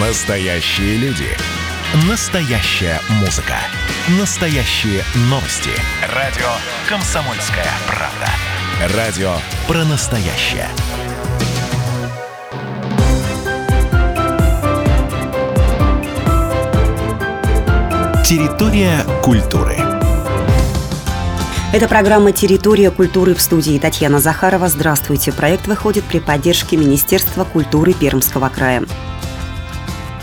Настоящие люди. Настоящая музыка. Настоящие новости. Радио «Комсомольская правда». Радио про настоящее. Территория культуры. Это программа «Территория культуры» в студии Татьяна Захарова. Здравствуйте. Проект выходит при поддержке Министерства культуры Пермского края.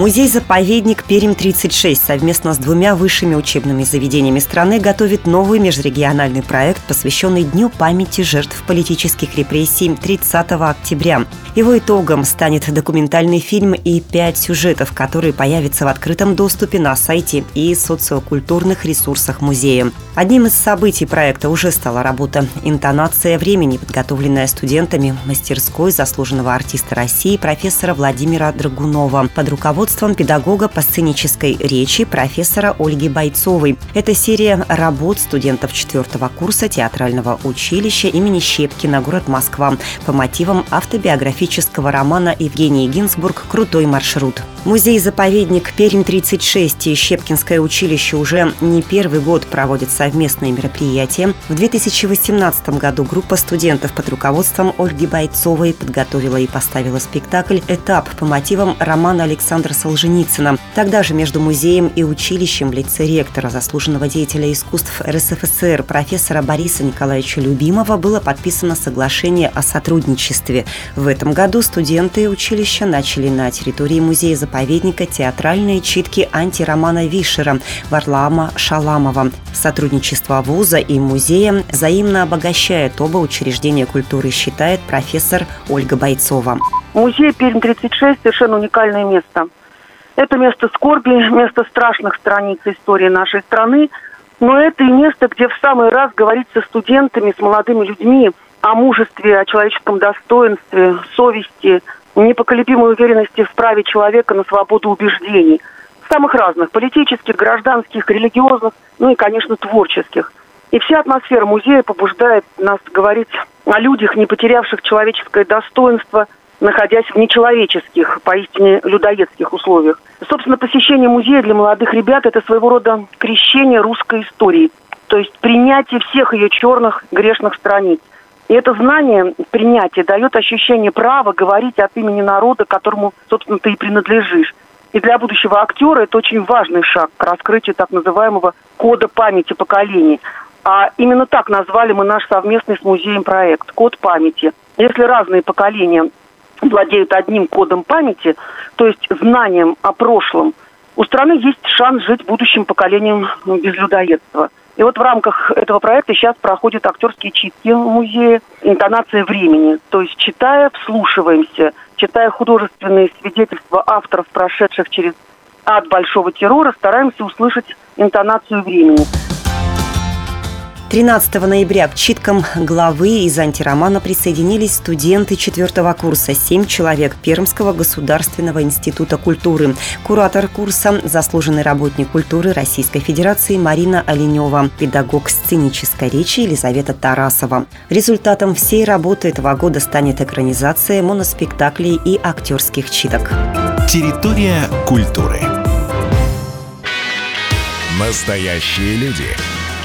Музей-заповедник «Перим-36» совместно с двумя высшими учебными заведениями страны готовит новый межрегиональный проект, посвященный Дню памяти жертв политических репрессий 30 октября. Его итогом станет документальный фильм и пять сюжетов, которые появятся в открытом доступе на сайте и социокультурных ресурсах музея. Одним из событий проекта уже стала работа «Интонация времени», подготовленная студентами мастерской заслуженного артиста России профессора Владимира Драгунова под руководством педагога по сценической речи профессора Ольги Бойцовой. Это серия работ студентов четвертого курса театрального училища имени Щепкина, город Москва, по мотивам автобиографии биографического романа Евгении Гинзбург «Крутой маршрут». Музей-заповедник Пермь-36 и Щепкинское училище уже не первый год проводят совместные мероприятия. В 2018 году группа студентов под руководством Ольги Бойцовой подготовила и поставила спектакль «Этап» по мотивам романа Александра Солженицына. Тогда же между музеем и училищем в лице ректора, заслуженного деятеля искусств РСФСР, профессора Бориса Николаевича Любимова было подписано соглашение о сотрудничестве. В этом году студенты училища начали на территории музея заповедника театральные читки антиромана Вишера Варлаама Шаламова. Сотрудничество вуза и музея взаимно обогащает оба учреждения культуры, считает профессор Ольга Бойцова. Музей Пермь-36 совершенно уникальное место. Это место скорби, место страшных страниц истории нашей страны, но это и место, где в самый раз говорить со студентами, с молодыми людьми о мужестве, о человеческом достоинстве, совести, непоколебимой уверенности в праве человека на свободу убеждений. Самых разных, политических, гражданских, религиозных, ну и, конечно, творческих. И вся атмосфера музея побуждает нас говорить о людях, не потерявших человеческое достоинство, находясь в нечеловеческих, поистине людоедских условиях. Собственно, посещение музея для молодых ребят – это своего рода крещение русской истории, то есть принятие всех ее черных грешных страниц. И это знание, принятие дает ощущение права говорить от имени народа, которому, собственно, ты и принадлежишь. И для будущего актера это очень важный шаг к раскрытию так называемого кода памяти поколений. А именно так назвали мы наш совместный с музеем проект «Код памяти». Если разные поколения владеют одним кодом памяти, то есть знанием о прошлом, у страны есть шанс жить будущим поколением без людоедства – и вот в рамках этого проекта сейчас проходят актерские читки в музее «Интонация времени». То есть, читая, вслушиваемся, читая художественные свидетельства авторов, прошедших через ад большого террора, стараемся услышать интонацию времени. 13 ноября к читкам главы из антиромана присоединились студенты четвертого курса, семь человек Пермского государственного института культуры. Куратор курса – заслуженный работник культуры Российской Федерации Марина Оленева, педагог сценической речи Елизавета Тарасова. Результатом всей работы этого года станет экранизация моноспектаклей и актерских читок. Территория культуры. Настоящие люди –